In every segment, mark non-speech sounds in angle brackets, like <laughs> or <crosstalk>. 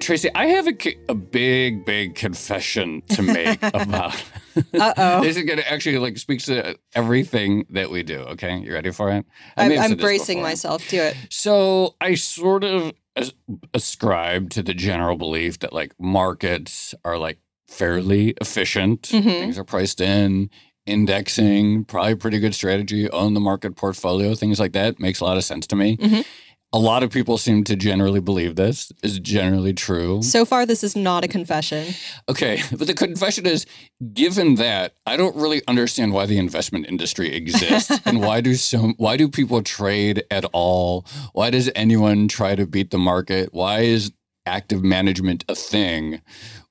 Tracy, I have a, a big, big confession to make <laughs> about. Uh oh. <laughs> this is gonna actually like speaks to everything that we do. Okay, you ready for it? I I'm, I'm bracing myself to it. So I sort of ascribe to the general belief that like markets are like fairly efficient. Mm-hmm. Things are priced in. Indexing, probably pretty good strategy. Own the market portfolio, things like that makes a lot of sense to me. Mm-hmm. A lot of people seem to generally believe this is generally true. So far, this is not a confession. Okay, <laughs> but the confession is given that, I don't really understand why the investment industry exists <laughs> and why do so why do people trade at all? Why does anyone try to beat the market? Why is active management a thing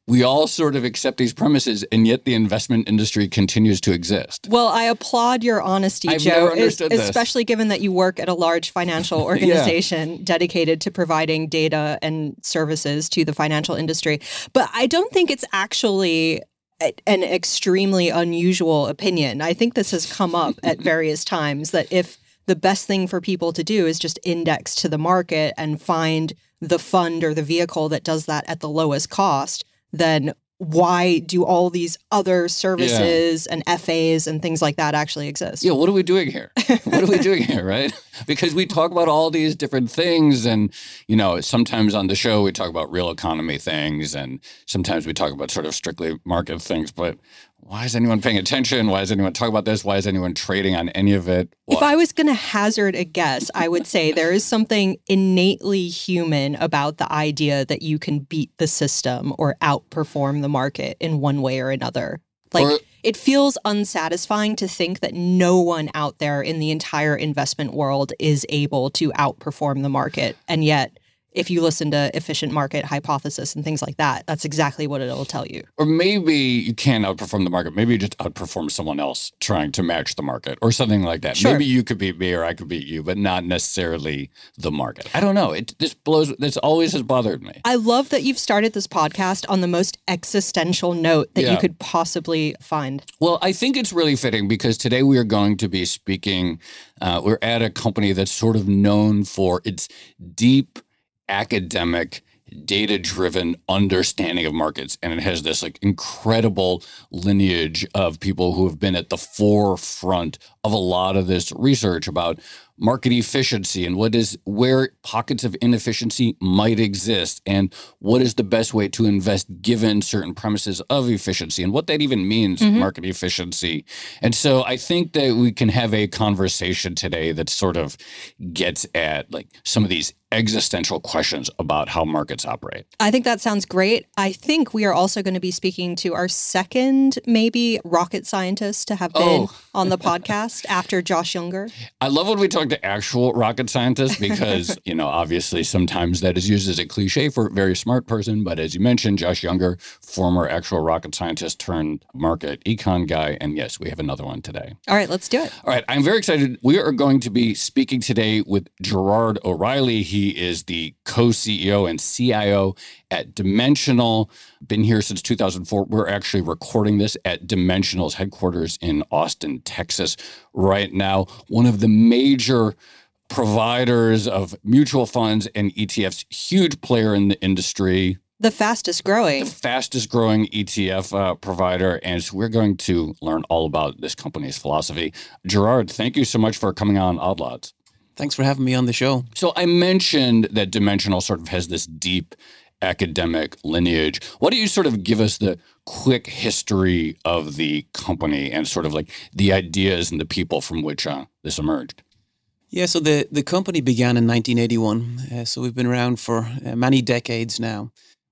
we all sort of accept these premises, and yet the investment industry continues to exist. Well, I applaud your honesty, I've Joe, especially given that you work at a large financial <laughs> organization yeah. dedicated to providing data and services to the financial industry. But I don't think it's actually an extremely unusual opinion. I think this has come up at <laughs> various times that if the best thing for people to do is just index to the market and find the fund or the vehicle that does that at the lowest cost, then why do all these other services yeah. and FAs and things like that actually exist? Yeah, what are we doing here? <laughs> what are we doing here, right? Because we talk about all these different things and you know, sometimes on the show we talk about real economy things and sometimes we talk about sort of strictly market things, but why is anyone paying attention? Why is anyone talking about this? Why is anyone trading on any of it? If I was going to hazard a guess, I would say <laughs> there is something innately human about the idea that you can beat the system or outperform the market in one way or another. Like or, it feels unsatisfying to think that no one out there in the entire investment world is able to outperform the market. And yet if you listen to efficient market hypothesis and things like that, that's exactly what it'll tell you. Or maybe you can't outperform the market. Maybe you just outperform someone else trying to match the market or something like that. Sure. Maybe you could beat me or I could beat you, but not necessarily the market. I don't know. It this blows this always has bothered me. I love that you've started this podcast on the most existential note that yeah. you could possibly find. Well, I think it's really fitting because today we are going to be speaking uh, we're at a company that's sort of known for its deep academic data driven understanding of markets. And it has this like incredible lineage of people who have been at the forefront of a lot of this research about market efficiency and what is where pockets of inefficiency might exist and what is the best way to invest given certain premises of efficiency and what that even means mm-hmm. market efficiency and so i think that we can have a conversation today that sort of gets at like some of these existential questions about how markets operate. I think that sounds great. I think we are also going to be speaking to our second, maybe, rocket scientist to have been oh. on the <laughs> podcast after Josh Younger. I love when we talk to actual rocket scientists because, <laughs> you know, obviously sometimes that is used as a cliche for a very smart person. But as you mentioned, Josh Younger, former actual rocket scientist turned market econ guy. And yes, we have another one today. All right, let's do it. All right, I'm very excited. We are going to be speaking today with Gerard O'Reilly. He he is the co CEO and CIO at Dimensional. Been here since 2004. We're actually recording this at Dimensional's headquarters in Austin, Texas, right now. One of the major providers of mutual funds and ETFs, huge player in the industry. The fastest growing. The fastest growing ETF uh, provider. And so we're going to learn all about this company's philosophy. Gerard, thank you so much for coming on Odd Lots. Thanks for having me on the show. So I mentioned that Dimensional sort of has this deep academic lineage. Why don't you sort of give us the quick history of the company and sort of like the ideas and the people from which uh, this emerged? Yeah, so the, the company began in 1981. Uh, so we've been around for uh, many decades now.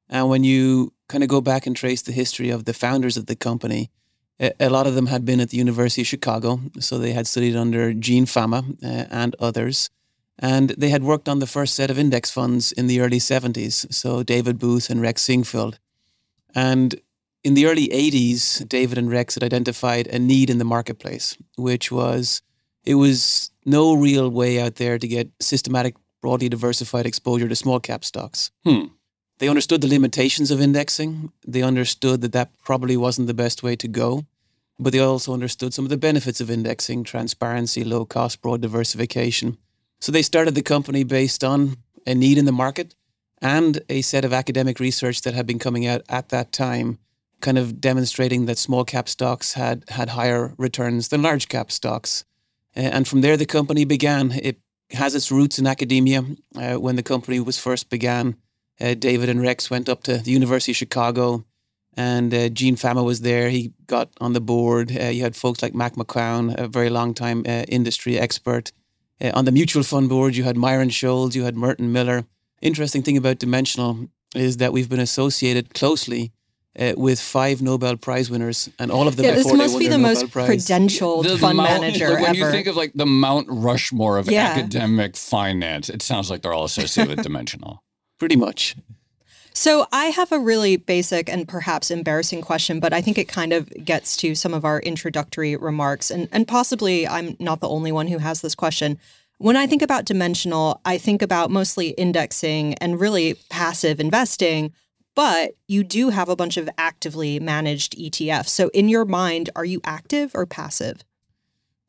And when you kind of go back and trace the history of the founders of the company, a, a lot of them had been at the University of Chicago. So they had studied under Gene Fama uh, and others. And they had worked on the first set of index funds in the early 70s. So David Booth and Rex Sinquefield. And in the early 80s, David and Rex had identified a need in the marketplace, which was it was no real way out there to get systematic, broadly diversified exposure to small cap stocks. Hmm. They understood the limitations of indexing. They understood that that probably wasn't the best way to go. But they also understood some of the benefits of indexing transparency, low cost, broad diversification. So they started the company based on a need in the market and a set of academic research that had been coming out at that time, kind of demonstrating that small cap stocks had, had higher returns than large cap stocks. Uh, and from there, the company began. It has its roots in academia. Uh, when the company was first began, uh, David and Rex went up to the University of Chicago, and uh, Gene Fama was there. He got on the board. Uh, you had folks like Mac McQuown, a very long time uh, industry expert. On the mutual fund board, you had Myron Scholes, you had Merton Miller. Interesting thing about Dimensional is that we've been associated closely uh, with five Nobel Prize winners, and all of them. Yeah, this must be the most credentialed the, the fund Mount, manager when ever. you think of like the Mount Rushmore of yeah. academic finance, it sounds like they're all associated with Dimensional. <laughs> Pretty much. So I have a really basic and perhaps embarrassing question, but I think it kind of gets to some of our introductory remarks, and and possibly I'm not the only one who has this question. When I think about dimensional, I think about mostly indexing and really passive investing but you do have a bunch of actively managed ETFs. So, in your mind, are you active or passive?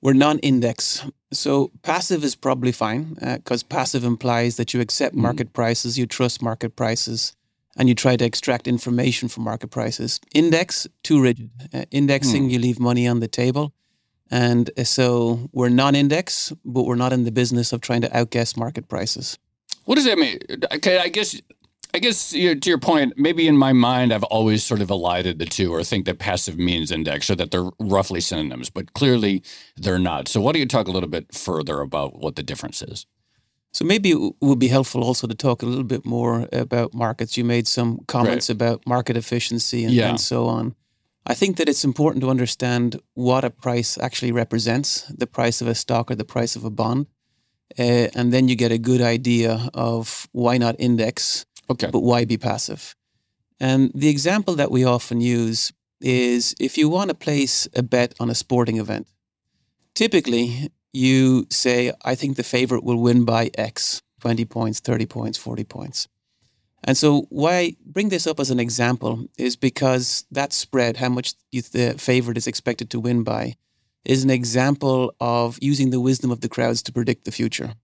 We're non index. So, passive is probably fine because uh, passive implies that you accept mm-hmm. market prices, you trust market prices, and you try to extract information from market prices. Index, too rigid. Uh, indexing, mm. you leave money on the table. And uh, so we're non index, but we're not in the business of trying to outguess market prices. What does that mean? Okay, I guess I guess you know, to your point, maybe in my mind, I've always sort of elided the two or think that passive means index or that they're roughly synonyms, but clearly they're not. So, why don't you talk a little bit further about what the difference is? So, maybe it would be helpful also to talk a little bit more about markets. You made some comments right. about market efficiency and, yeah. and so on. I think that it's important to understand what a price actually represents the price of a stock or the price of a bond. Uh, and then you get a good idea of why not index Okay. But why be passive? And the example that we often use is if you want to place a bet on a sporting event, typically you say, I think the favorite will win by X 20 points, 30 points, 40 points. And so, why I bring this up as an example is because that spread, how much the favorite is expected to win by, is an example of using the wisdom of the crowds to predict the future.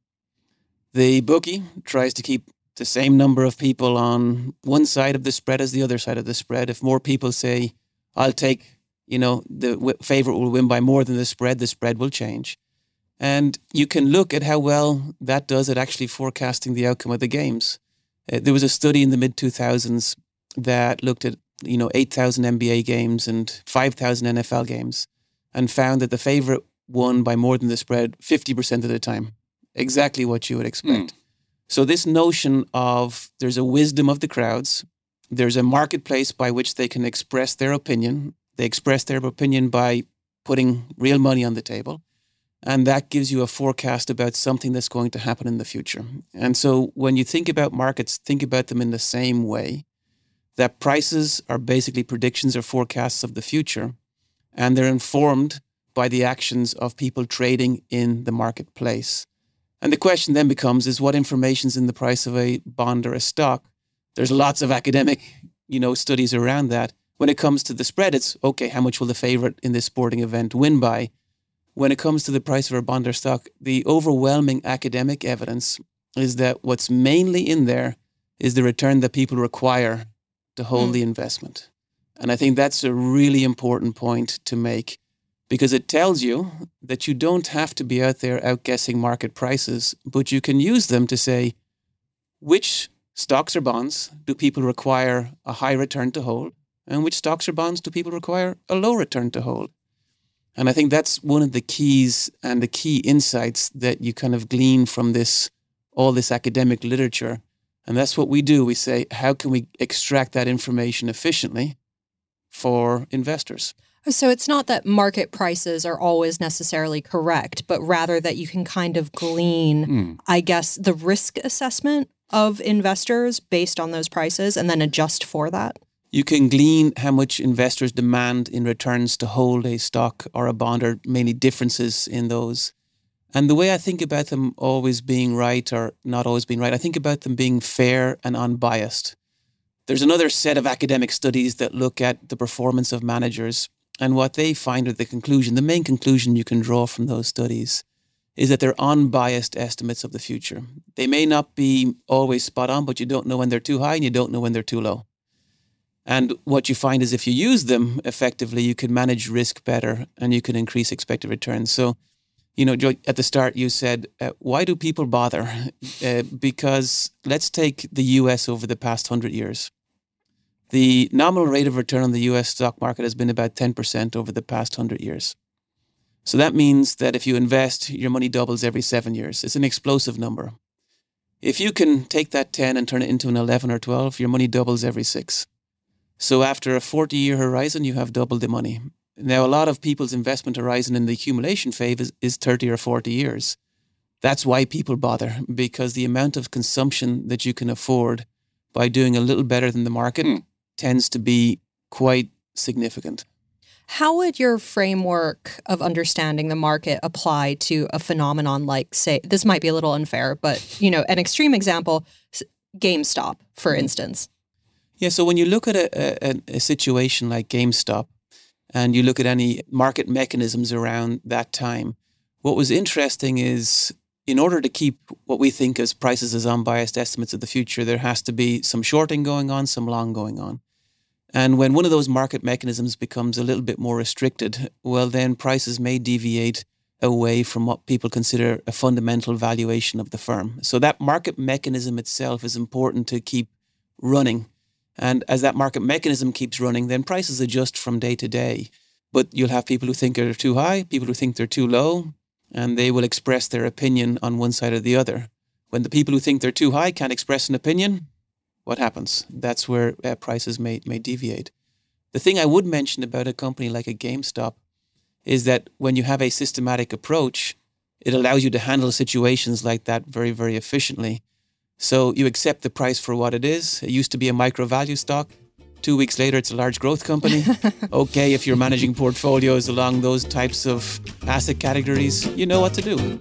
The bookie tries to keep the same number of people on one side of the spread as the other side of the spread. If more people say, I'll take, you know, the favorite will win by more than the spread, the spread will change. And you can look at how well that does at actually forecasting the outcome of the games. Uh, there was a study in the mid 2000s that looked at, you know, 8,000 NBA games and 5,000 NFL games and found that the favorite won by more than the spread 50% of the time. Exactly what you would expect. Mm. So, this notion of there's a wisdom of the crowds, there's a marketplace by which they can express their opinion. They express their opinion by putting real money on the table. And that gives you a forecast about something that's going to happen in the future. And so, when you think about markets, think about them in the same way that prices are basically predictions or forecasts of the future, and they're informed by the actions of people trading in the marketplace. And the question then becomes is what information is in the price of a bond or a stock There's lots of academic, you know, studies around that. When it comes to the spread, it's okay, how much will the favorite in this sporting event win by? When it comes to the price of a bond or stock, the overwhelming academic evidence is that what's mainly in there is the return that people require to hold mm. the investment. And I think that's a really important point to make because it tells you that you don't have to be out there outguessing market prices, but you can use them to say which stocks or bonds do people require a high return to hold, and which stocks or bonds do people require a low return to hold. And I think that's one of the keys and the key insights that you kind of glean from this all this academic literature. And that's what we do. We say, how can we extract that information efficiently for investors? So it's not that market prices are always necessarily correct, but rather that you can kind of glean, mm. I guess, the risk assessment of investors based on those prices and then adjust for that? You can glean how much investors demand in returns to hold a stock or a bond, or mainly differences in those. And the way I think about them always being right or not always being right, I think about them being fair and unbiased. There's another set of academic studies that look at the performance of managers and what they find, or the conclusion, the main conclusion you can draw from those studies, is that they're unbiased estimates of the future. They may not be always spot on, but you don't know when they're too high and you don't know when they're too low. And what you find is if you use them effectively, you can manage risk better and you can increase expected returns. So, you know, at the start, you said, uh, why do people bother? <laughs> Uh, because let's take the US over the past 100 years. The nominal rate of return on the US stock market has been about 10% over the past 100 years. So that means that if you invest, your money doubles every seven years. It's an explosive number. If you can take that 10 and turn it into an 11 or 12, your money doubles every six. So after a 40 year horizon, you have doubled the money. Now, a lot of people's investment horizon in the accumulation phase is, is 30 or 40 years. That's why people bother, because the amount of consumption that you can afford by doing a little better than the market mm tends to be quite significant. How would your framework of understanding the market apply to a phenomenon like, say, this might be a little unfair, but you know, an extreme example, GameStop, for mm-hmm. instance. Yeah. So when you look at a, a, a situation like GameStop, and you look at any market mechanisms around that time, what was interesting is in order to keep what we think as prices as unbiased estimates of the future, there has to be some shorting going on, some long going on. And when one of those market mechanisms becomes a little bit more restricted, well, then prices may deviate away from what people consider a fundamental valuation of the firm. So that market mechanism itself is important to keep running. And as that market mechanism keeps running, then prices adjust from day to day. But you'll have people who think they're too high, people who think they're too low, and they will express their opinion on one side or the other. When the people who think they're too high can't express an opinion, what happens? That's where uh, prices may, may deviate. The thing I would mention about a company like a GameStop is that when you have a systematic approach, it allows you to handle situations like that very, very efficiently. So you accept the price for what it is. It used to be a micro value stock. Two weeks later, it's a large growth company. <laughs> okay, if you're managing portfolios along those types of asset categories, you know what to do.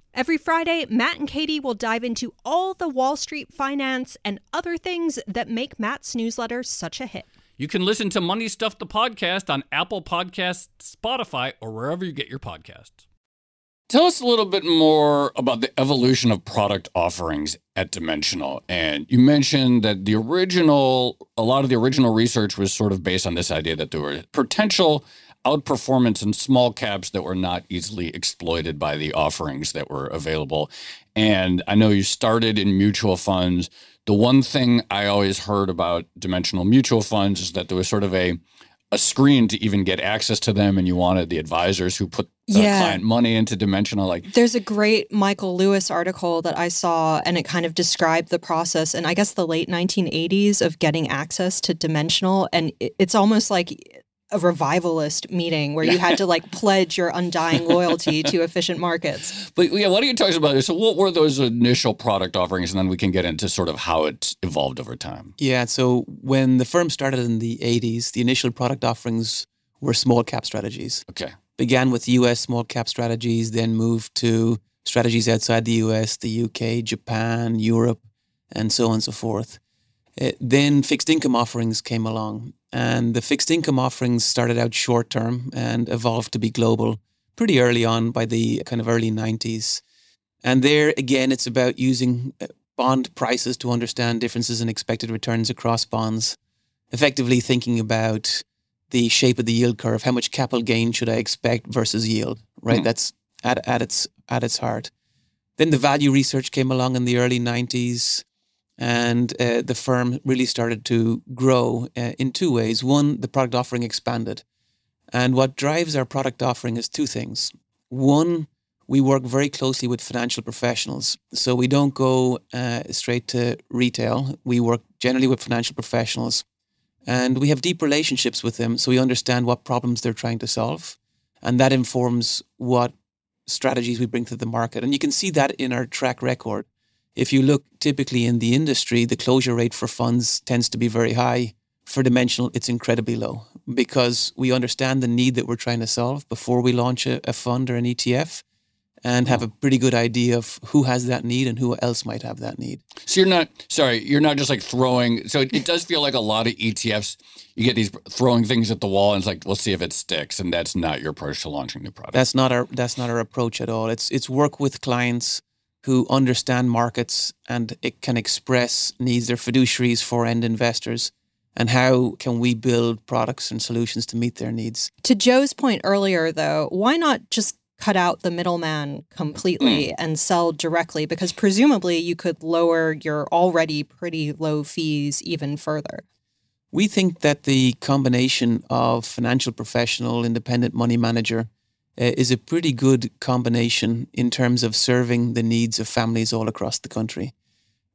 Every Friday, Matt and Katie will dive into all the Wall Street finance and other things that make Matt's newsletter such a hit. You can listen to Money Stuff the podcast on Apple Podcasts, Spotify, or wherever you get your podcasts. Tell us a little bit more about the evolution of product offerings at Dimensional. And you mentioned that the original, a lot of the original research was sort of based on this idea that there were potential outperformance in small caps that were not easily exploited by the offerings that were available. And I know you started in mutual funds. The one thing I always heard about dimensional mutual funds is that there was sort of a a screen to even get access to them and you wanted the advisors who put the Yeah. client money into dimensional like There's a great Michael Lewis article that I saw, and it kind of described the process and I guess, the late 1980s of getting access to Dimensional. And it's almost like a revivalist meeting where you had to like pledge your undying loyalty to efficient markets. But yeah, why don't you talk about it? So, what were those initial product offerings, and then we can get into sort of how it evolved over time. Yeah, so when the firm started in the 80s, the initial product offerings were small cap strategies. Okay, Began with US small cap strategies, then moved to strategies outside the US, the UK, Japan, Europe, and so on and so forth. Uh, then fixed income offerings came along, and the fixed income offerings started out short term and evolved to be global pretty early on by the kind of early 90s. And there again, it's about using uh, bond prices to understand differences in expected returns across bonds, effectively thinking about the shape of the yield curve, how much capital gain should I expect versus yield, right? Hmm. That's at, at its at its heart. Then the value research came along in the early 90s, and uh, the firm really started to grow uh, in two ways. One, the product offering expanded. And what drives our product offering is two things. One, we work very closely with financial professionals. So we don't go uh, straight to retail. We work generally with financial professionals. And we have deep relationships with them. So we understand what problems they're trying to solve. And that informs what strategies we bring to the market. And you can see that in our track record. If you look typically in the industry, the closure rate for funds tends to be very high. For Dimensional, it's incredibly low because we understand the need that we're trying to solve before we launch a, a fund or an ETF and have a pretty good idea of who has that need and who else might have that need. so you're not sorry, you're not just like throwing. So it, it does feel like a lot of ETFs. You get these throwing things at the wall, and it's like we'll see if it sticks, and that's not your approach to launching new products. That's not our that's not our approach at all. It's it's work with clients who understand markets and it can express needs. They're fiduciaries for end investors. And how can we build products and solutions to meet their needs? To Joe's point earlier, though, why not just cut out the middleman completely mm. and sell directly? Because presumably you could lower your already pretty low fees even further. We think that the combination of financial professional, independent money manager uh, is a pretty good combination in terms of serving the needs of families all across the country.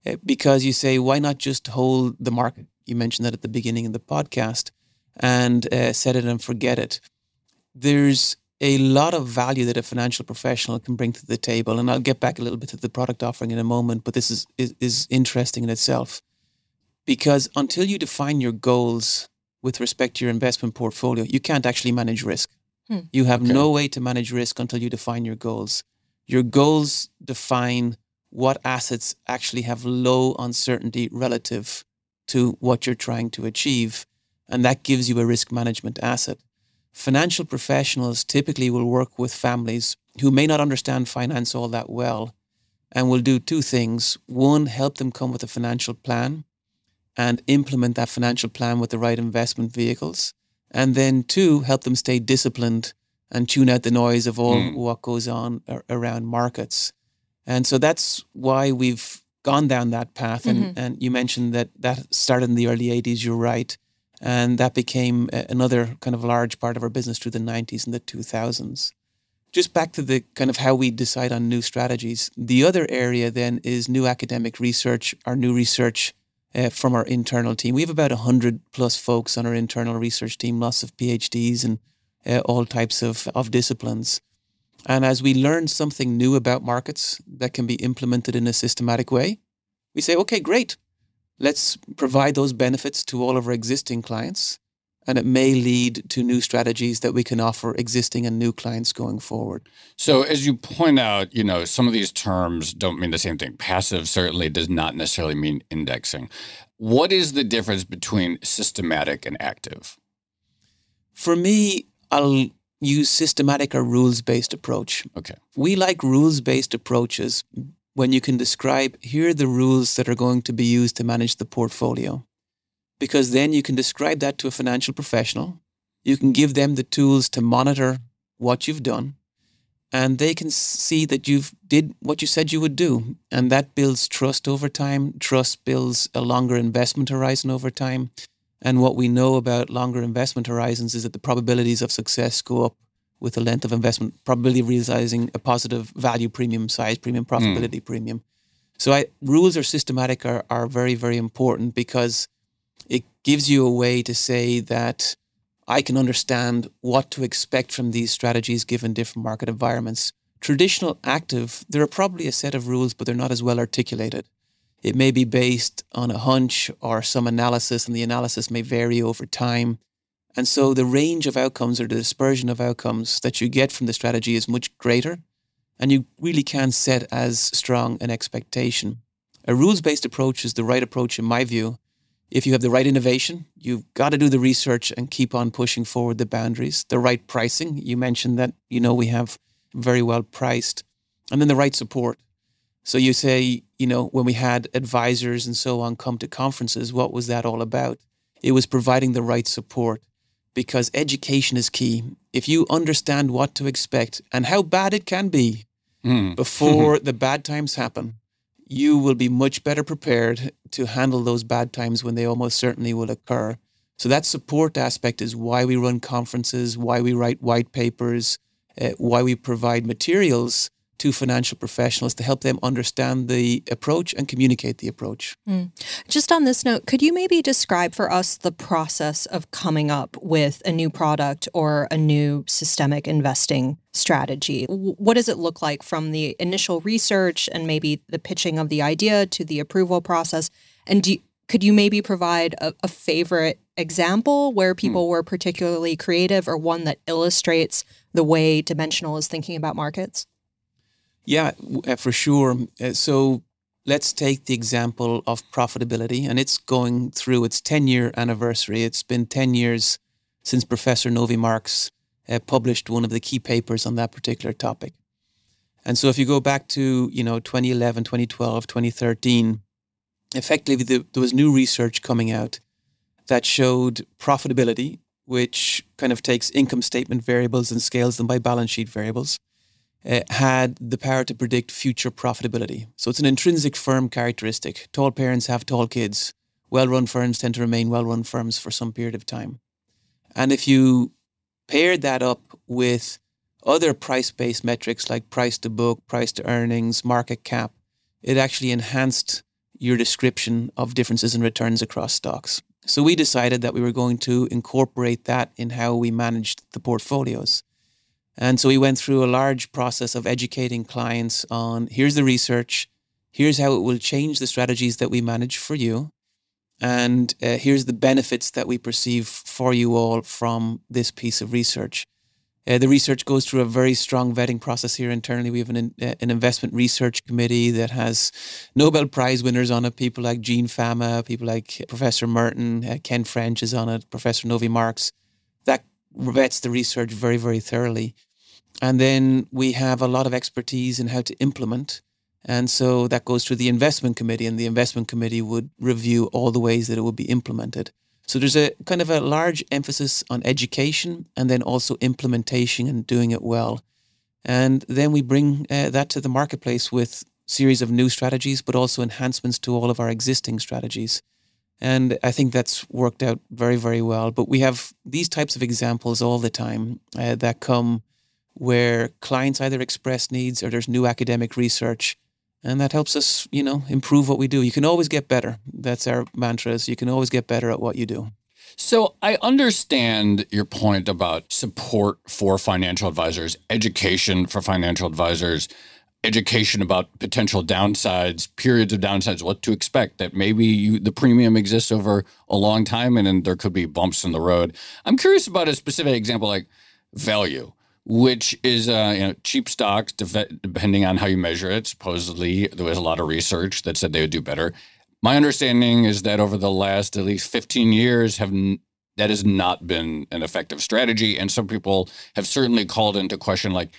Uh, because you say, why not just hold the market? You mentioned that at the beginning of the podcast and uh, set it and forget it. There's a lot of value that a financial professional can bring to the table. And I'll get back a little bit to the product offering in a moment, but this is, is, is interesting in itself because until you define your goals with respect to your investment portfolio, you can't actually manage risk. Hmm. You have Okay. no way to manage risk until you define your goals. Your goals define what assets actually have low uncertainty relative to what you're trying to achieve, and that gives you a risk management asset. Financial professionals typically will work with families who may not understand finance all that well and will do two things. One, help them come with a financial plan and implement that financial plan with the right investment vehicles. And then two, help them stay disciplined and tune out the noise of all Mm. what goes on a- around markets. And so that's why we've gone down that path. And, and you mentioned that that started in the early 80s, you're right. And that became a- another kind of large part of our business through the 90s and the 2000s. Just back to the kind of how we decide on new strategies. The other area then is new academic research, our new research uh, from our internal team. We have about 100 plus folks on our internal research team, lots of PhDs and uh, all types of, of disciplines. And as we learn something new about markets that can be implemented in a systematic way, we say, okay, great. Let's provide those benefits to all of our existing clients. And it may lead to new strategies that we can offer existing and new clients going forward. So, as you point out, you know, some of these terms don't mean the same thing. Passive certainly does not necessarily mean indexing. What is the difference between systematic and active? For me, I'll use systematic or rules based approach. Okay. We like rules based approaches when you can describe here are the rules that are going to be used to manage the portfolio. Because then you can describe that to a financial professional. You can give them the tools to monitor what you've done and they can see that you've did what you said you would do and that builds trust over time trust builds a longer investment horizon over time and what we know about longer investment horizons is that the probabilities of success go up with the length of investment, probability of realizing a positive value premium, size premium, hmm. profitability mm. premium. So I, rules or systematic are, are very, very important because it gives you a way to say that I can understand what to expect from these strategies given different market environments. Traditional active, there are probably a set of rules, but they're not as well articulated. It may be based on a hunch or some analysis, and the analysis may vary over time. And so the range of outcomes or the dispersion of outcomes that you get from the strategy is much greater. And you really can't set as strong an expectation. A rules based approach is the right approach, in my view. If you have the right innovation, you've got to do the research and keep on pushing forward the boundaries. The right pricing, you mentioned that, you know, we have very well priced. And then the right support. So you say, you know, when we had advisors and so on come to conferences, what was that all about? It was providing the right support because education is key. If you understand what to expect and how bad it can be mm. before <laughs> the bad times happen, you will be much better prepared to handle those bad times when they almost certainly will occur. So that support aspect is why we run conferences, why we write white papers, uh, why we provide materials to financial professionals to help them understand the approach and communicate the approach. Mm. Just on this note, could you maybe describe for us the process of coming up with a new product or a new systemic investing strategy? What does it look like from the initial research and maybe the pitching of the idea to the approval process? And do, could you maybe provide a, a favorite example where hmm. people mm. were particularly creative or one that illustrates the way Dimensional is thinking about markets? Yeah, uh, for sure. Uh, so let's take the example of profitability, and it's going through its 10 year anniversary. It's been 10 years since Professor Novy-Marx uh, published one of the key papers on that particular topic. And so if you go back to, you know, 2011, 2012, 2013, effectively the, there was new research coming out that showed profitability, which kind of takes income statement variables and scales them by balance sheet variables uh, had the power to predict future profitability. So it's an intrinsic firm characteristic. Tall parents have tall kids. Well run firms tend to remain well run firms for some period of time. And if you paired that up with other price based metrics like price to book, price to earnings, market cap, it actually enhanced your description of differences in returns across stocks. So we decided that we were going to incorporate that in how we managed the portfolios. And so we went through a large process of educating clients on here's the research, here's how it will change the strategies that we manage for you, and uh, here's the benefits that we perceive for you all from this piece of research. Uh, the research goes through a very strong vetting process here internally. We have an, uh, an investment research committee that has Nobel Prize winners on it, people like Gene Fama, people like Professor Merton, uh, Ken French is on it, Professor Novy-Marx. That vets the research very, very thoroughly. And then we have a lot of expertise in how to implement. And so that goes through the investment committee, and the investment committee would review all the ways that it would be implemented. So there's a kind of a large emphasis on education and then also implementation and doing it well. And then we bring uh, that to the marketplace with series of new strategies, but also enhancements to all of our existing strategies. And I think that's worked out very, very well. But we have these types of examples all the time uh, that come where clients either express needs or there's new academic research. And that helps us, you know, improve what we do. You can always get better. That's our mantra is you can always get better at what you do. So I understand your point about support for financial advisors, education for financial advisors, education about potential downsides, periods of downsides, what to expect, that maybe you, the premium exists over a long time and then there could be bumps in the road. I'm curious about a specific example like value which is uh, you know cheap stocks depending on how you measure it. Supposedly, there was a lot of research that said they would do better. My understanding is that over the last at least 15 years have n- that has not been an effective strategy and some people have certainly called into question like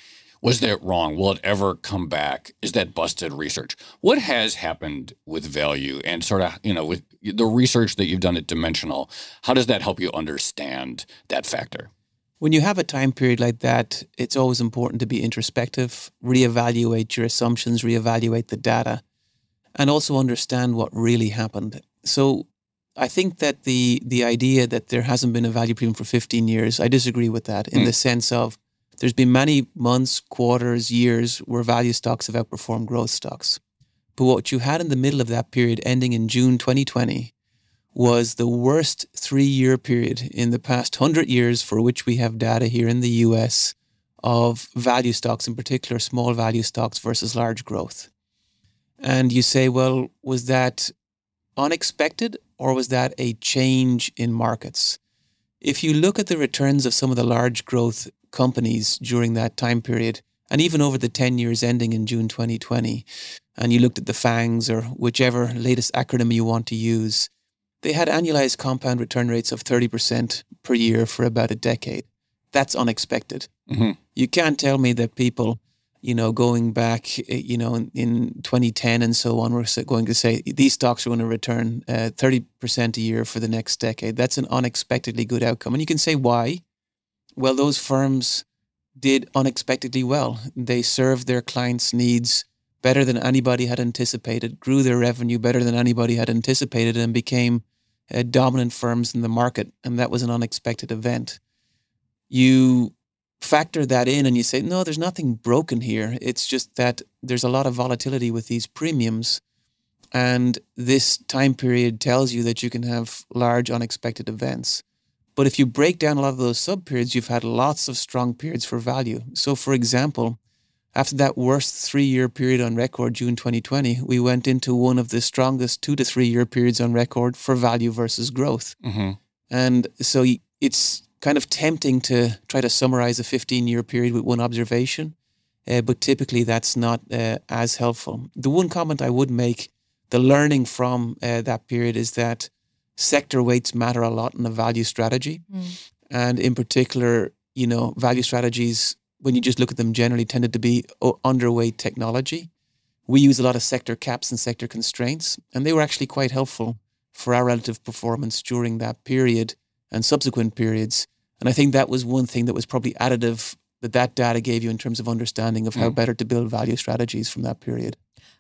was that wrong? Will it ever come back? Is that busted research? What has happened with value and sort of, you know, with the research that you've done at Dimensional? How does that help you understand that factor? When you have a time period like that, it's always important to be introspective, reevaluate your assumptions, reevaluate the data, and also understand what really happened. So I think that the the idea that there hasn't been a value premium for 15 years, I disagree with that in mm. the sense of there's been many months, quarters, years where value stocks have outperformed growth stocks. But what you had in the middle of that period, ending in June 2020, was the worst three year period in the past 100 years for which we have data here in the US of value stocks, in particular small value stocks versus large growth. And you say, well, was that unexpected or was that a change in markets? If you look at the returns of some of the large growth companies during that time period, and even over the 10 years ending in June 2020, and you looked at the FANGs or whichever latest acronym you want to use, they had annualized compound return rates of 30% per year for about a decade. That's unexpected. Mm-hmm. You can't tell me that people, you know, going back, you know, in, in 2010 and so on, we're going to say these stocks are going to return uh, 30% a year for the next decade. That's an unexpectedly good outcome. And you can say why. Well, those firms did unexpectedly well. They served their clients' needs better than anybody had anticipated, grew their revenue better than anybody had anticipated, and became uh, dominant firms in the market. And that was an unexpected event. You factor that in and you say, no, there's nothing broken here. It's just that there's a lot of volatility with these premiums. And this time period tells you that you can have large unexpected events. But if you break down a lot of those sub periods, you've had lots of strong periods for value. So, for example, after that worst three year period on record, June 2020, we went into one of the strongest two to three year periods on record for value versus growth. Mm-hmm. And so it's kind of tempting to try to summarize a 15 year period with one observation, uh, but typically that's not uh, as helpful. The one comment I would make the learning from uh, that period is that sector weights matter a lot in a value strategy. Mm. And in particular, you know, value strategies, when you just look at them generally, tended to be underweight technology. We use a lot of sector caps and sector constraints, and they were actually quite helpful for our relative performance during that period and subsequent periods. And I think that was one thing that was probably additive that that data gave you in terms of understanding of how mm. better to build value strategies from that period.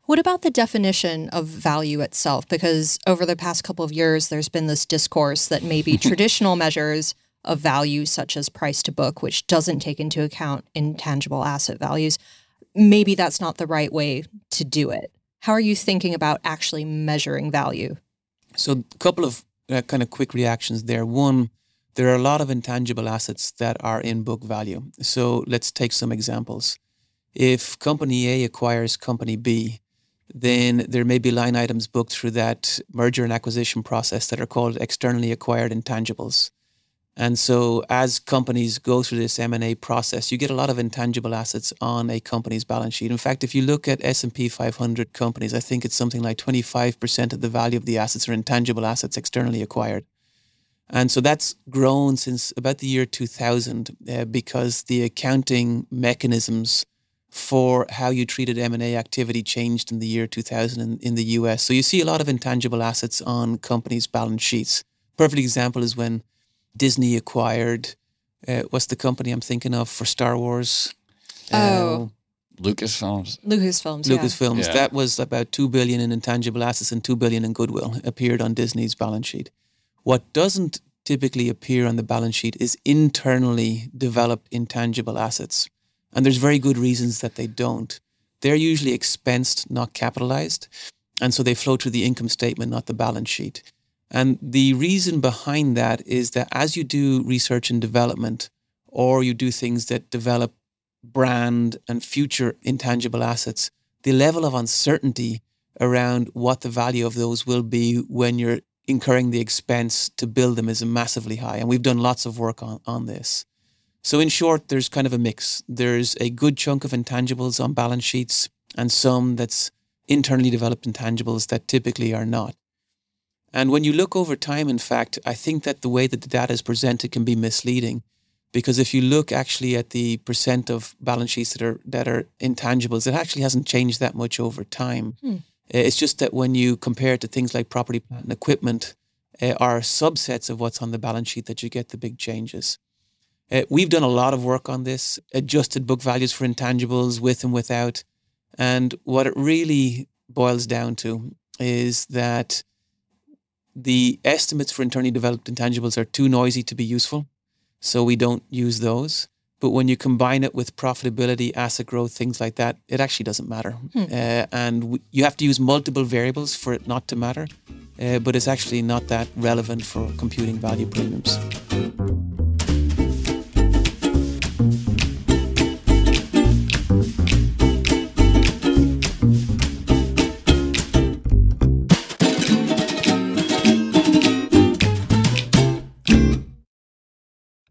What about the definition of value itself? Because over the past couple of years, there's been this discourse that maybe <laughs> traditional measures of value, such as price to book, which doesn't take into account intangible asset values, maybe that's not the right way to do it. How are you thinking about actually measuring value? So, a couple of uh, kind of quick reactions there. One, there are a lot of intangible assets that are in book value. So, let's take some examples. If company A acquires company B, then there may be line items booked through that merger and acquisition process that are called externally acquired intangibles. And so as companies go through this M&A process, you get a lot of intangible assets on a company's balance sheet. In fact, if you look at S&P 500 companies, I think it's something like 25% of the value of the assets are intangible assets externally acquired. And so that's grown since about the year 2000 uh, because the accounting mechanisms for how you treated M&A activity changed in the year 2000 in, in the US. So you see a lot of intangible assets on companies' balance sheets. Perfect example is when Disney acquired, uh, what's the company I'm thinking of for Star Wars? Oh. Uh, Lucasfilms. Lucasfilms. Lucasfilms. Yeah. That was about two billion in intangible assets and two billion in goodwill appeared on Disney's balance sheet. What doesn't typically appear on the balance sheet is internally developed intangible assets. And there's very good reasons that they don't. They're usually expensed, not capitalized. And so they flow through the income statement, not the balance sheet. And the reason behind that is that as you do research and development, or you do things that develop brand and future intangible assets, the level of uncertainty around what the value of those will be when you're incurring the expense to build them is massively high. And we've done lots of work on, on this. So, in short, there's kind of a mix. There's a good chunk of intangibles on balance sheets and some that's internally developed intangibles that typically are not. And when you look over time, in fact, I think that the way that the data is presented can be misleading. Because if you look actually at the percent of balance sheets that are that are intangibles, it actually hasn't changed that much over time. Hmm. It's just that when you compare it to things like property, plant, and equipment, uh, are subsets of what's on the balance sheet that you get the big changes. Uh, we've done a lot of work on this, adjusted book values for intangibles with and without. And what it really boils down to is that the estimates for internally developed intangibles are too noisy to be useful. So we don't use those. But when you combine it with profitability, asset growth, things like that, it actually doesn't matter. Hmm. Uh, and w- you have to use multiple variables for it not to matter. Uh, but it's actually not that relevant for computing value premiums.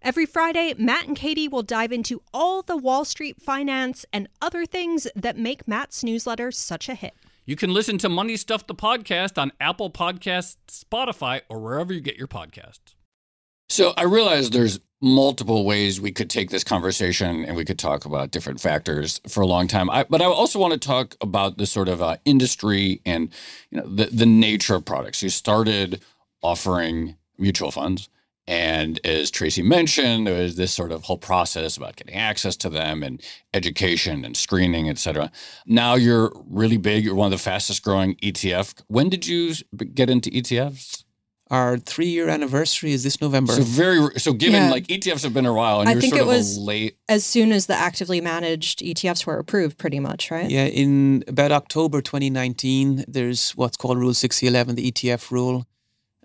Every Friday, Matt and Katie will dive into all the Wall Street finance and other things that make Matt's newsletter such a hit. You can listen to Money Stuff, the podcast on Apple Podcasts, Spotify, or wherever you get your podcasts. So I realize there's multiple ways we could take this conversation and we could talk about different factors for a long time. I, but I also want to talk about the sort of uh, industry and you know the, the nature of products. You started offering mutual funds. And as Tracy mentioned, there was this sort of whole process about getting access to them and education and screening, et cetera. Now you're really big. You're one of the fastest growing ETF. When did you get into ETFs? Our three year anniversary is this November. So very so given Yeah. like ETFs have been a while and I you're think sort it of was- a late As soon as the actively managed ETFs were approved, pretty much, right? Yeah, in about October 2019, there's what's called Rule 6c-11, the ETF rule.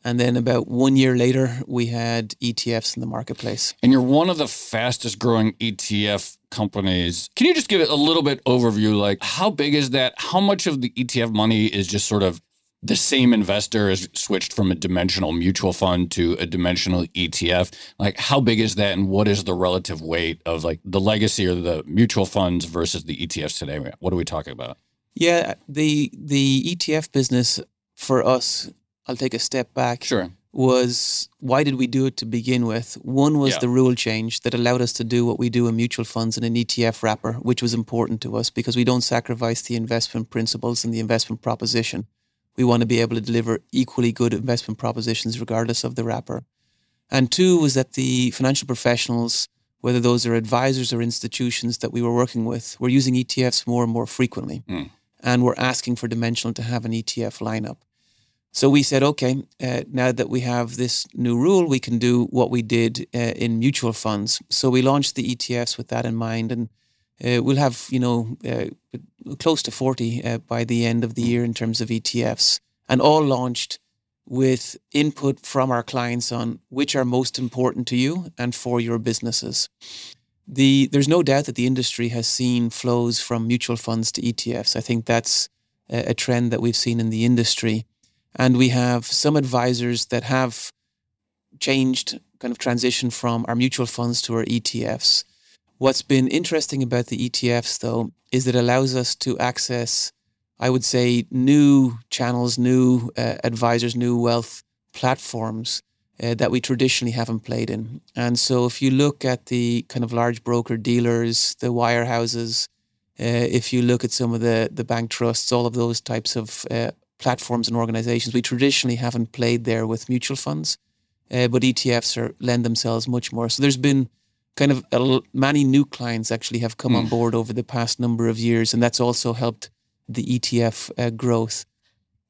And then about one year later, we had ETFs in the marketplace. and you're one of the fastest growing ETF companies. Can you just give it a little bit overview like how big is that? How much of the ETF money is just sort of the same investor has switched from a dimensional mutual fund to a dimensional ETF. Like how big is that and what is the relative weight of like the legacy or the mutual funds versus the ETFs today? What are we talking about? Yeah, the the ETF business for us, I'll take a step back. Sure. Was why did we do it to begin with? One was Yeah. the rule change that allowed us to do what we do in mutual funds in an ETF wrapper, which was important to us because we don't sacrifice the investment principles and the investment proposition. We want to be able to deliver equally good investment propositions regardless of the wrapper. And two was that the financial professionals, whether those are advisors or institutions that we were working with, were using ETFs more and more frequently. Mm. And were asking for Dimensional to have an ETF lineup. So we said, okay, uh, now that we have this new rule, we can do what we did uh, in mutual funds. So we launched the ETFs with that in mind, and uh, we'll have you know uh, close to forty uh, by the end of the year in terms of ETFs, and all launched with input from our clients on which are most important to you and for your businesses. The there's no doubt that the industry has seen flows from mutual funds to ETFs. I think that's a, a trend that we've seen in the industry. And we have some advisors that have changed, kind of transition from our mutual funds to our ETFs. What's been interesting about the ETFs, though, is that it allows us to access, I would say, new channels, new uh, advisors, new wealth platforms uh, that we traditionally haven't played in. And so, if you look at the kind of large broker dealers, the wirehouses, uh, if you look at some of the the bank trusts, all of those types of uh, platforms and organizations, we traditionally haven't played there with mutual funds, uh, but ETFs are lend themselves much more. So there's been kind of uh, many new clients actually have come mm. on board over the past number of years, and that's also helped the ETF uh, growth.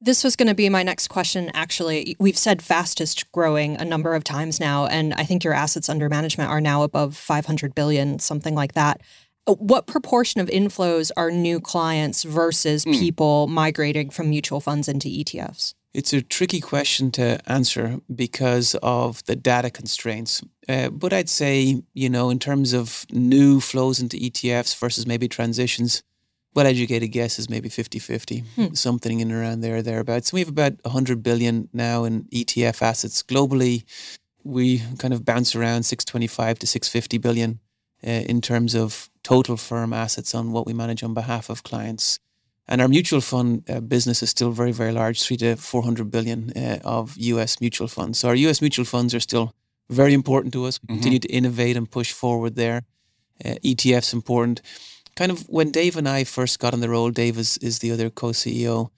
This was going to be my next question. Actually, we've said fastest growing a number of times now, and I think your assets under management are now above 500 billion, something like that. What proportion of inflows are new clients versus mm. people migrating from mutual funds into ETFs? It's a tricky question to answer because of the data constraints. Uh, but I'd say, you know, in terms of new flows into ETFs versus maybe transitions, well educated guess is maybe 50 50, hmm. something in around there, thereabouts. So We have about 100 billion now in ETF assets globally. We kind of bounce around 625 to 650 billion uh, in terms of total firm assets on what we manage on behalf of clients. And our mutual fund uh, business is still very, very large, three to 400 billion uh, of US mutual funds. So our US mutual funds are still very important to us. We mm-hmm. continue to innovate and push forward there. Uh, ETFs important kind of when Dave and I first got on the role, Dave is, is the other co CEO.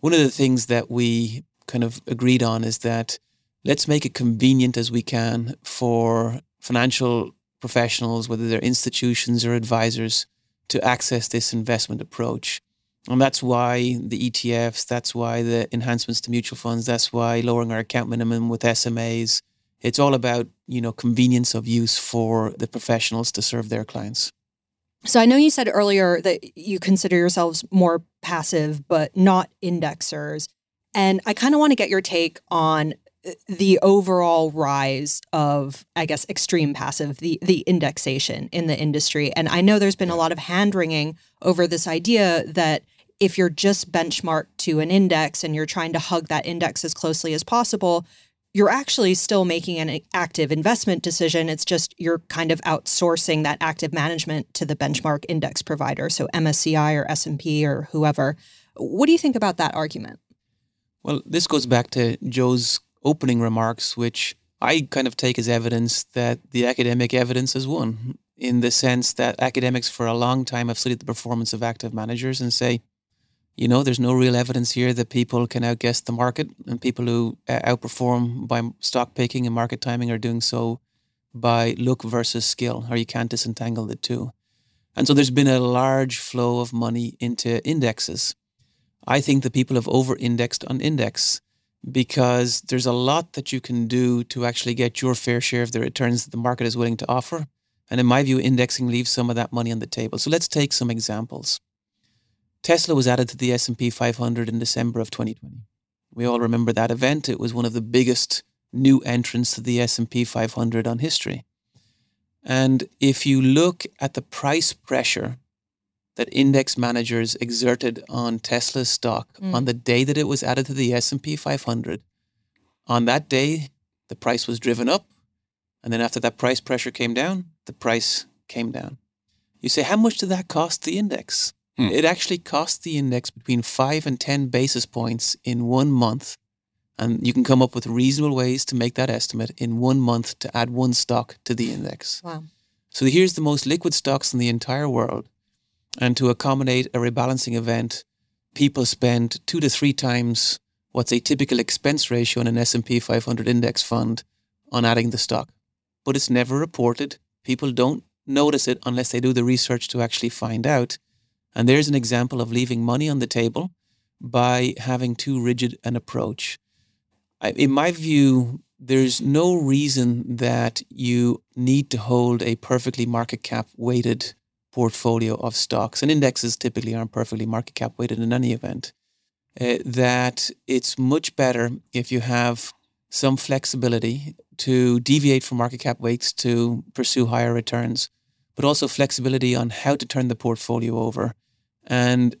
One of the things that we kind of agreed on is that let's make it convenient as we can for financial professionals, whether they're institutions or advisors, to access this investment approach. And that's why the ETFs, that's why the enhancements to mutual funds, that's why lowering our account minimum with SMAs. It's all about, you know, convenience of use for the professionals to serve their clients. So I know you said earlier that you consider yourselves more passive, but not indexers. And I kind of want to get your take on the overall rise of, I guess, extreme passive, the the indexation in the industry. And I know there's been a lot of hand wringing over this idea that if you're just benchmarked to an index and you're trying to hug that index as closely as possible, you're actually still making an active investment decision. It's just you're kind of outsourcing that active management to the benchmark index provider, so MSCI or S&P or whoever. What do you think about that argument? Well, this goes back to Joe's opening remarks, which I kind of take as evidence that the academic evidence has won, in the sense that academics for a long time have studied the performance of active managers and say, you know, there's no real evidence here that people can outguess the market, and people who uh, outperform by stock picking and market timing are doing so by look versus skill, or you can't disentangle the two. And so there's been a large flow of money into indexes. I think that people have over indexed on index because there's a lot that you can do to actually get your fair share of the returns that the market is willing to offer. And in my view, indexing leaves some of that money on the table. So let's take some examples. Tesla was added to the S&P 500 in December of 2020. We all remember that event. It was one of the biggest new entrants to the S&P 500 on history. And if you look at the price pressure that index managers exerted on Tesla's stock mm. on the day that it was added to the S&P 500, on that day the price was driven up, and then after that price pressure came down, the price came down. You say, how much did that cost the index? Hmm. It actually cost the index between five and 10 basis points in one month. And you can come up with reasonable ways to make that estimate in one month to add one stock to the index. Wow. So here's the most liquid stocks in the entire world. And to accommodate a rebalancing event, people spend two to three times what's a typical expense ratio in an S&P 500 index fund on adding the stock. But it's never reported. People don't notice it unless they do the research to actually find out. And there's an example of leaving money on the table by having too rigid an approach. I, in my view, there's no reason that you need to hold a perfectly market cap weighted portfolio of stocks, and indexes typically aren't perfectly market cap weighted in any event. Uh, that it's much better if you have some flexibility to deviate from market cap weights to pursue higher returns, but also flexibility on how to turn the portfolio over and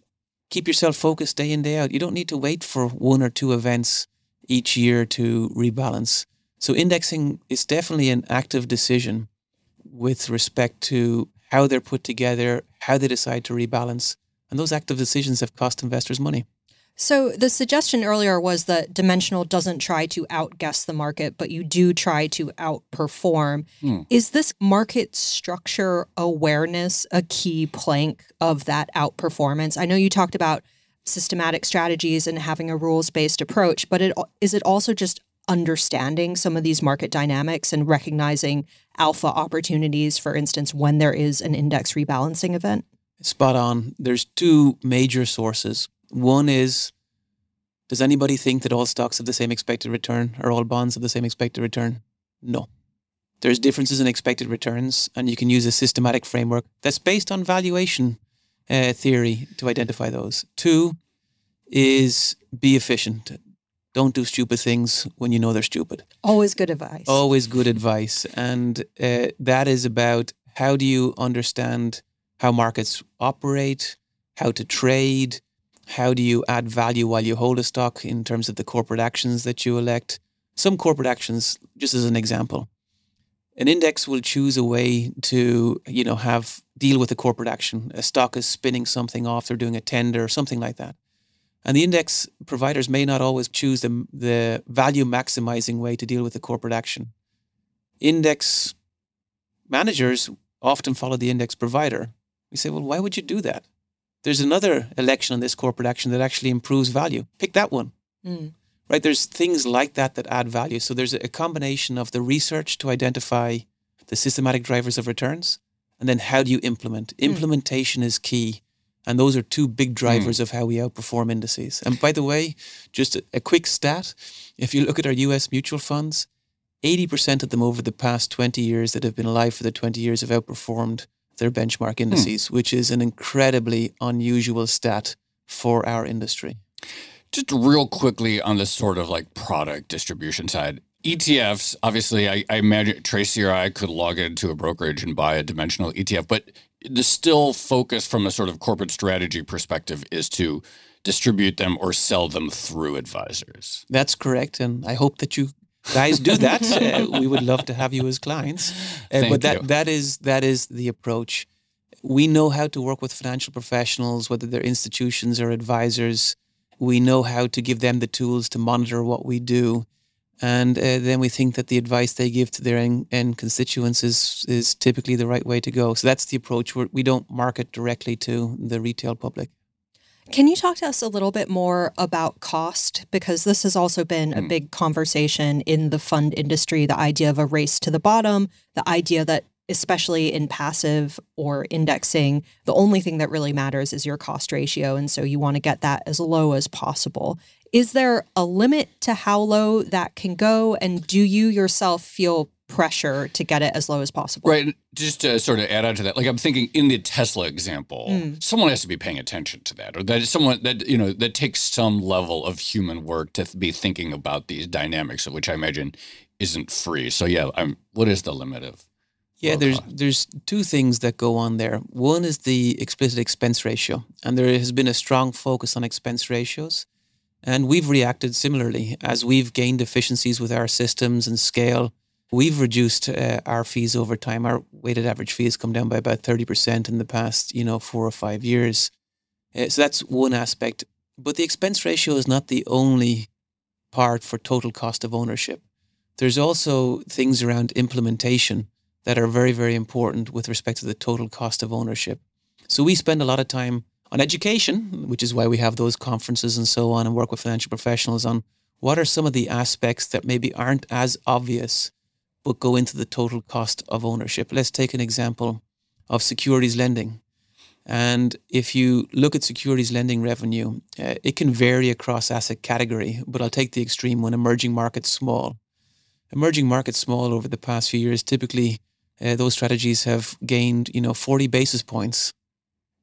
keep yourself focused day in, day out. You don't need to wait for one or two events each year to rebalance. So, indexing is definitely an active decision with respect to how they're put together, how they decide to rebalance. And those active decisions have cost investors money. So the suggestion earlier was that Dimensional doesn't try to outguess the market, but you do try to outperform. Mm. Is this market structure awareness a key plank of that outperformance? I know you talked about systematic strategies and having a rules-based approach, but it, is it also just understanding some of these market dynamics and recognizing alpha opportunities, for instance, when there is an index rebalancing event? Spot on. There's two major sources. One is does anybody think that all stocks have the same expected return or all bonds have the same expected return? No. There's differences in expected returns, and you can use a systematic framework that's based on valuation uh, theory to identify those. Two is be efficient. Don't do stupid things when you know they're stupid. Always good advice. Always good advice. And uh, that is about how do you understand how markets operate, how to trade, how do you add value while you hold a stock in terms of the corporate actions that you elect. Some corporate actions, just as an example, an index will choose a way to, you know, have deal with a corporate action. A stock is spinning something off, they're doing a tender or something like that. And the index providers may not always choose the, the value maximizing way to deal with the corporate action. Index managers often follow the index provider. We say, well, why would you do that? There's another election on this corporate action that actually improves value. Pick that one. Mm. Right? There's things like that that add value. So there's a combination of the research to identify the systematic drivers of returns, and then how do you implement? Mm. Implementation is key. And those are two big drivers mm. of how we outperform indices. And by the way, just a, a, quick stat if you look at our US mutual funds, 80% of them over the past 20 years that have been alive for the 20 years have outperformed their benchmark hmm. indices, which is an incredibly unusual stat for our industry. Just real quickly on the sort of like product distribution side. ETFs, obviously, I, I imagine Tracy or I could log into a brokerage and buy a dimensional ETF, but the still focus from a sort of corporate strategy perspective is to distribute them or sell them through advisors. That's correct. And I hope that you guys do that. <laughs> uh, we would love to have you as clients. Uh, but that, that is that is the approach. We know how to work with financial professionals, whether they're institutions or advisors. We know how to give them the tools to monitor what we do. And uh, then we think that the advice they give to their end, end, constituents is, is typically the right way to go. So that's the approach. We're, we do not market directly to the retail public. Can you talk to us a little bit more about cost? Because this has also been a hmm. big conversation in the fund industry the idea of a race to the bottom, the idea that, especially in passive or indexing, the only thing that really matters is your cost ratio. And so you want to get that as low as possible. Is there a limit to how low that can go? And do you yourself feel pressure to get it as low as possible. Right. Just to sort of add on to that, like I'm thinking in the Tesla example, mm. someone has to be paying attention to that, or that is someone that you know that takes some level of human work to be thinking about these dynamics, which I imagine isn't free. So yeah, I'm. What is the limit of? Yeah, there's cost? there's two things that go on there. One is the explicit expense ratio, and there has been a strong focus on expense ratios. And we've reacted similarly as we've gained efficiencies with our systems and scale We've reduced uh, our fees over time. Our weighted average fees come down by about 30% in the past, you know, four or five years. Uh, so that's one aspect. But the expense ratio is not the only part for total cost of ownership. There's also things around implementation that are very, very important with respect to the total cost of ownership. So we spend a lot of time on education, which is why we have those conferences and so on and work with financial professionals on what are some of the aspects that maybe aren't as obvious but go into the total cost of ownership. Let's take an example of securities lending. And if you look at securities lending revenue, uh, it can vary across asset category, but I'll take the extreme one emerging markets small. Emerging markets small over the past few years, typically uh, those strategies have gained, you know, 40 basis points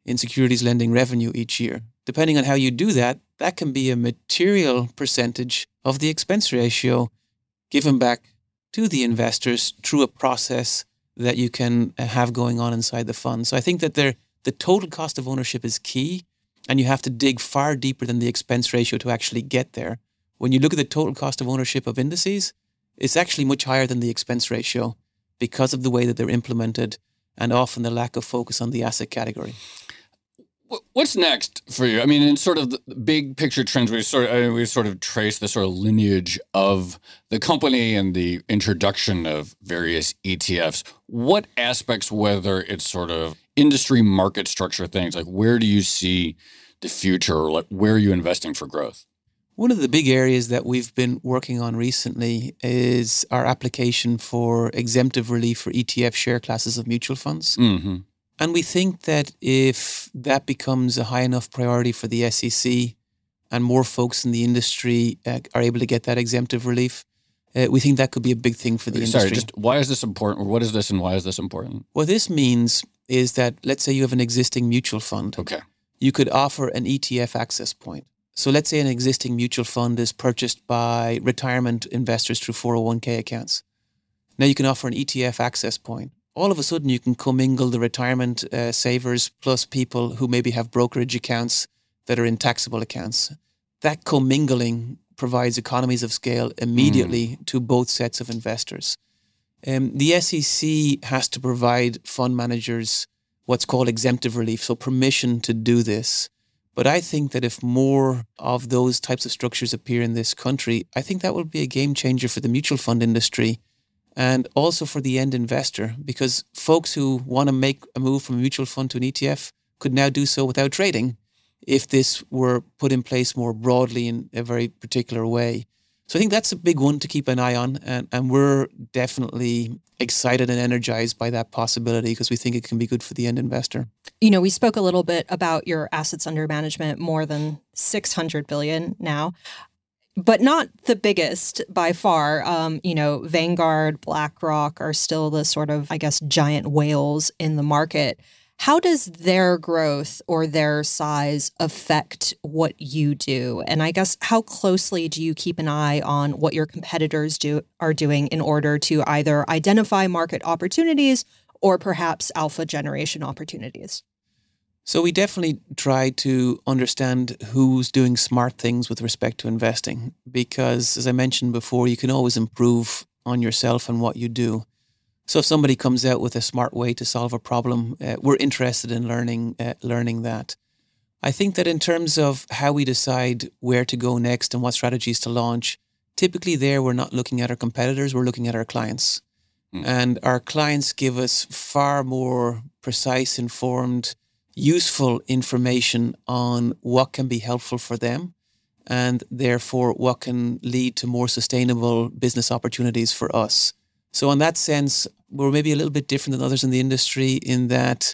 in securities lending revenue each year. Depending on how you do that, that can be a material percentage of the expense ratio given back to the investors through a process that you can have going on inside the fund. So I think that there, the total cost of ownership is key, and you have to dig far deeper than the expense ratio to actually get there. When you look at the total cost of ownership of indices, it's actually much higher than the expense ratio because of the way that they're implemented and often the lack of focus on the asset category. What's next for you? I mean, in sort of the big picture trends, we sort of, I mean, we sort of trace the sort of lineage of the company and the introduction of various ETFs. What aspects, whether it's sort of industry market structure things, like where do you see the future, or like where are you investing for growth? One of the big areas that we've been working on recently is our application for exemptive relief for ETF share classes of mutual funds. Mm-hmm. And we think that if that becomes a high enough priority for the SEC and more folks in the industry uh, are able to get that exemptive relief, uh, we think that could be a big thing for the Sorry, industry. just why is this important? Or what is this and why is this important? what this means is that let's say you have an existing mutual fund. Okay. you could offer an ETF access point. So let's say an existing mutual fund is purchased by retirement investors through 401k accounts. Now you can offer an ETF access point. All of a sudden, you can commingle the retirement uh, savers plus people who maybe have brokerage accounts that are in taxable accounts. That commingling provides economies of scale immediately to both sets of investors. Um, the SEC has to provide fund managers what's called exemptive relief, so permission to do this. But I think that if more of those types of structures appear in this country, I think that will be a game changer for the mutual fund industry and also for the end investor because folks who want to make a move from a mutual fund to an ETF could now do so without trading if this were put in place more broadly in a very particular way. So I think that's a big one to keep an eye on. And, and we're definitely excited and energized by that possibility because we think it can be good for the end investor. You know, we spoke a little bit about your assets under management, more than 600 billion now, but not the biggest by far. Um, you know, Vanguard, BlackRock are still the sort of, I guess, giant whales in the market. How does their growth or their size affect what you do? And I guess how closely do you keep an eye on what your competitors do are doing in order to either identify market opportunities or perhaps alpha generation opportunities? So we definitely try to understand who's doing smart things with respect to investing because as I mentioned before, you can always improve on yourself and what you do. So if somebody comes out with a smart way to solve a problem, uh, we're interested in learning uh, learning that. I think that in terms of how we decide where to go next and what strategies to launch, typically there we're not looking at our competitors, we're looking at our clients. Mm. And our clients give us far more precise, informed, useful information on what can be helpful for them and therefore what can lead to more sustainable business opportunities for us. So, in that sense, we're maybe a little bit different than others in the industry in that,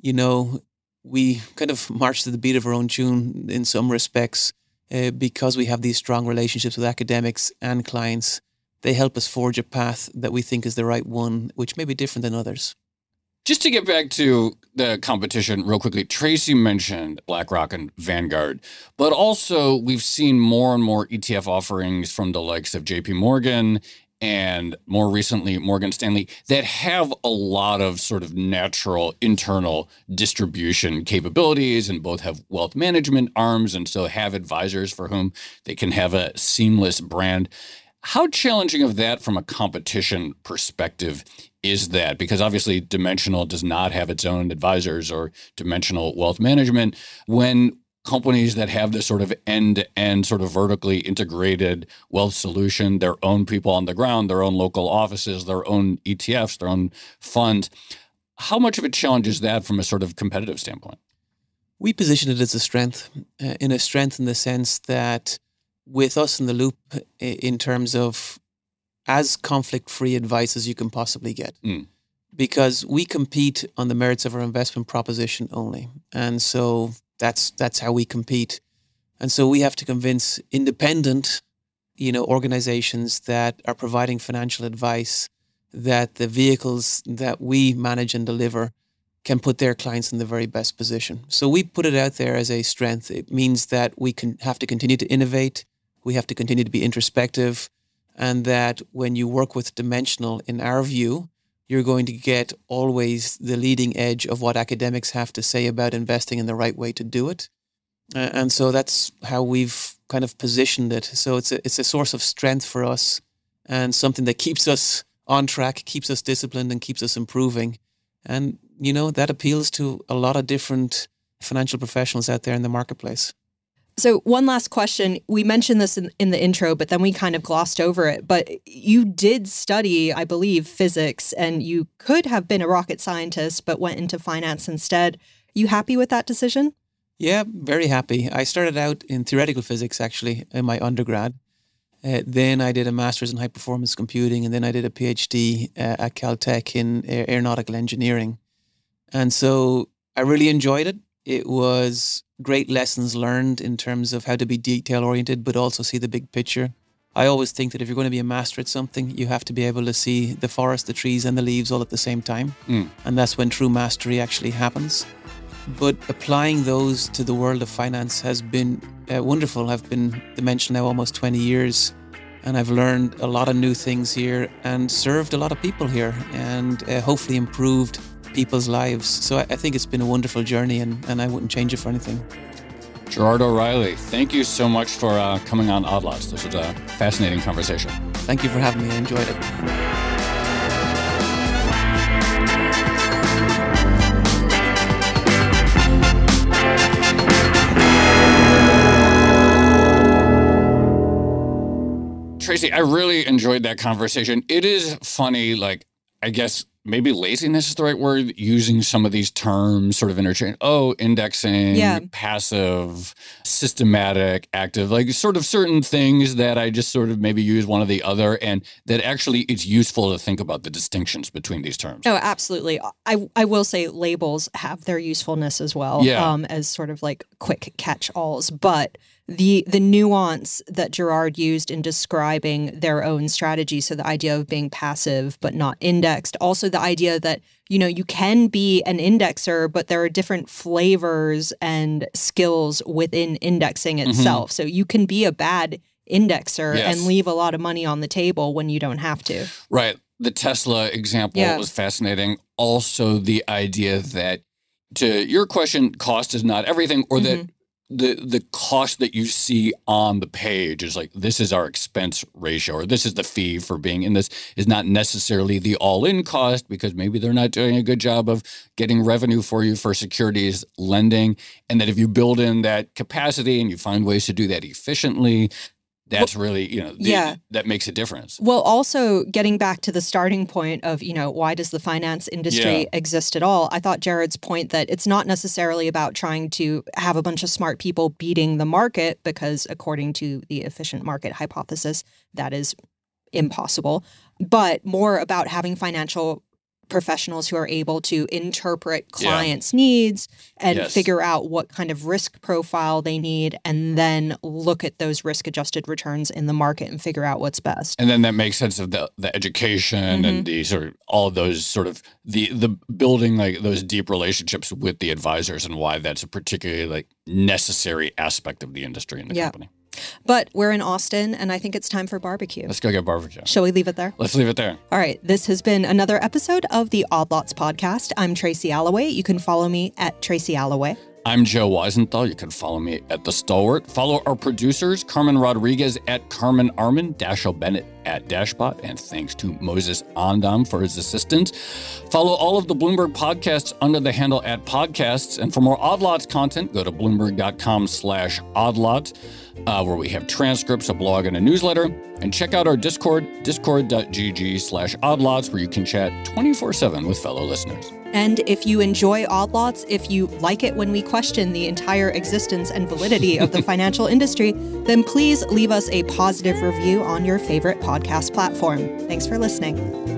you know, we kind of march to the beat of our own tune in some respects uh, because we have these strong relationships with academics and clients. They help us forge a path that we think is the right one, which may be different than others. Just to get back to the competition real quickly, Tracy mentioned BlackRock and Vanguard, but also we've seen more and more ETF offerings from the likes of JP Morgan and more recently Morgan Stanley that have a lot of sort of natural internal distribution capabilities and both have wealth management arms and so have advisors for whom they can have a seamless brand. How challenging of that from a competition perspective is that? Because obviously Dimensional does not have its own advisors or Dimensional wealth management. When companies that have this sort of end-to-end sort of vertically integrated wealth solution their own people on the ground their own local offices their own etfs their own funds how much of a challenge is that from a sort of competitive standpoint we position it as a strength uh, in a strength in the sense that with us in the loop in terms of as conflict free advice as you can possibly get mm. because we compete on the merits of our investment proposition only and so that's that's how we compete. And so we have to convince independent, you know, organizations that are providing financial advice that the vehicles that we manage and deliver can put their clients in the very best position. So we put it out there as a strength. It means that we can have to continue to innovate, we have to continue to be introspective, and that when you work with dimensional in our view, you're going to get always the leading edge of what academics have to say about investing in the right way to do it. Uh, and so that's how we've kind of positioned it. So it's a, it's a source of strength for us and something that keeps us on track, keeps us disciplined, and keeps us improving. And, you know, that appeals to a lot of different financial professionals out there in the marketplace. So, one last question. We mentioned this in, in the intro, but then we kind of glossed over it. But you did study, I believe, physics, and you could have been a rocket scientist, but went into finance instead. You happy with that decision? Yeah, very happy. I started out in theoretical physics actually in my undergrad. Uh, then I did a master's in high performance computing, and then I did a PhD uh, at Caltech in aeronautical engineering. And so I really enjoyed it. It was great lessons learned in terms of how to be detail oriented, but also see the big picture. I always think that if you're going to be a master at something, you have to be able to see the forest, the trees, and the leaves all at the same time. Mm. And that's when true mastery actually happens. But applying those to the world of finance has been uh, wonderful. I've been Dimension now almost 20 years, and I've learned a lot of new things here and served a lot of people here and uh, hopefully improved people's lives. So I, I think it's been a wonderful journey, and, and I wouldn't change it for anything. Gerard O'Reilly, thank you so much for uh, coming on Odd Lots. This was a fascinating conversation. Thank you for having me. I enjoyed it. Tracy, I really enjoyed that conversation. It is funny, like, I guess maybe laziness is the right word, using some of these terms sort of interchange. Oh, indexing, yeah. passive, systematic, active, like sort of certain things that I just sort of maybe use one or the other, and that actually it's useful to think about the distinctions between these terms. Oh, absolutely. I, I will say labels have their usefulness as well yeah. um, as sort of like quick catch alls, but the the nuance that Gerard used in describing their own strategy. So the idea of being passive but not indexed. Also the idea that you know you can be an indexer, but there are different flavors and skills within indexing mm-hmm. itself. Mm-hmm. So you can be a bad indexer yes. and leave a lot of money on the table when you don't have to. Right. The Tesla example yeah. was fascinating. Also, the idea that to your question, cost is not everything, or mm-hmm. that the the cost that you see on the page is like this is our expense ratio or this is the fee for being in this is not necessarily the all-in cost because maybe they're not doing a good job of getting revenue for you for securities lending. And that if you build in that capacity and you find ways to do that efficiently that's really you know the, yeah. that makes a difference. Well also getting back to the starting point of you know why does the finance industry yeah. exist at all? I thought Gerard's point that it's not necessarily about trying to have a bunch of smart people beating the market because according to the efficient market hypothesis that is impossible but more about having financial professionals who are able to interpret clients' yeah. needs and yes. figure out what kind of risk profile they need and then look at those risk adjusted returns in the market and figure out what's best. And then that makes sense of the, the education mm-hmm. and the sort of all of those sort of the the building like those deep relationships with the advisors and why that's a particularly like necessary aspect of the industry and the yeah. company. But we're in Austin, and I think it's time for barbecue. Let's go get barbecue. Shall we leave it there? Let's leave it there. All right. This has been another episode of the Odd Lots podcast. I'm Tracy Alloway. You can follow me at Tracy Alloway. I'm Joe Weisenthal. You can follow me at The Stalwart. Follow our producers, Carmen Rodriguez at Carmen Armen, Dashiell Bennett at Dashbot, and thanks to Moses Ondam for his assistance. Follow all of the Bloomberg podcasts under the handle at podcasts. And for more Odd Lots content, go to bloomberg.com slash oddlots uh, where we have transcripts, a blog, and a newsletter. And check out our Discord, discord.gg slash oddlots, where you can chat 24 7 with fellow listeners. And if you enjoy Odd Lots, if you like it when we question the entire existence and validity of the <laughs> financial industry, then please leave us a positive review on your favorite podcast platform. Thanks for listening.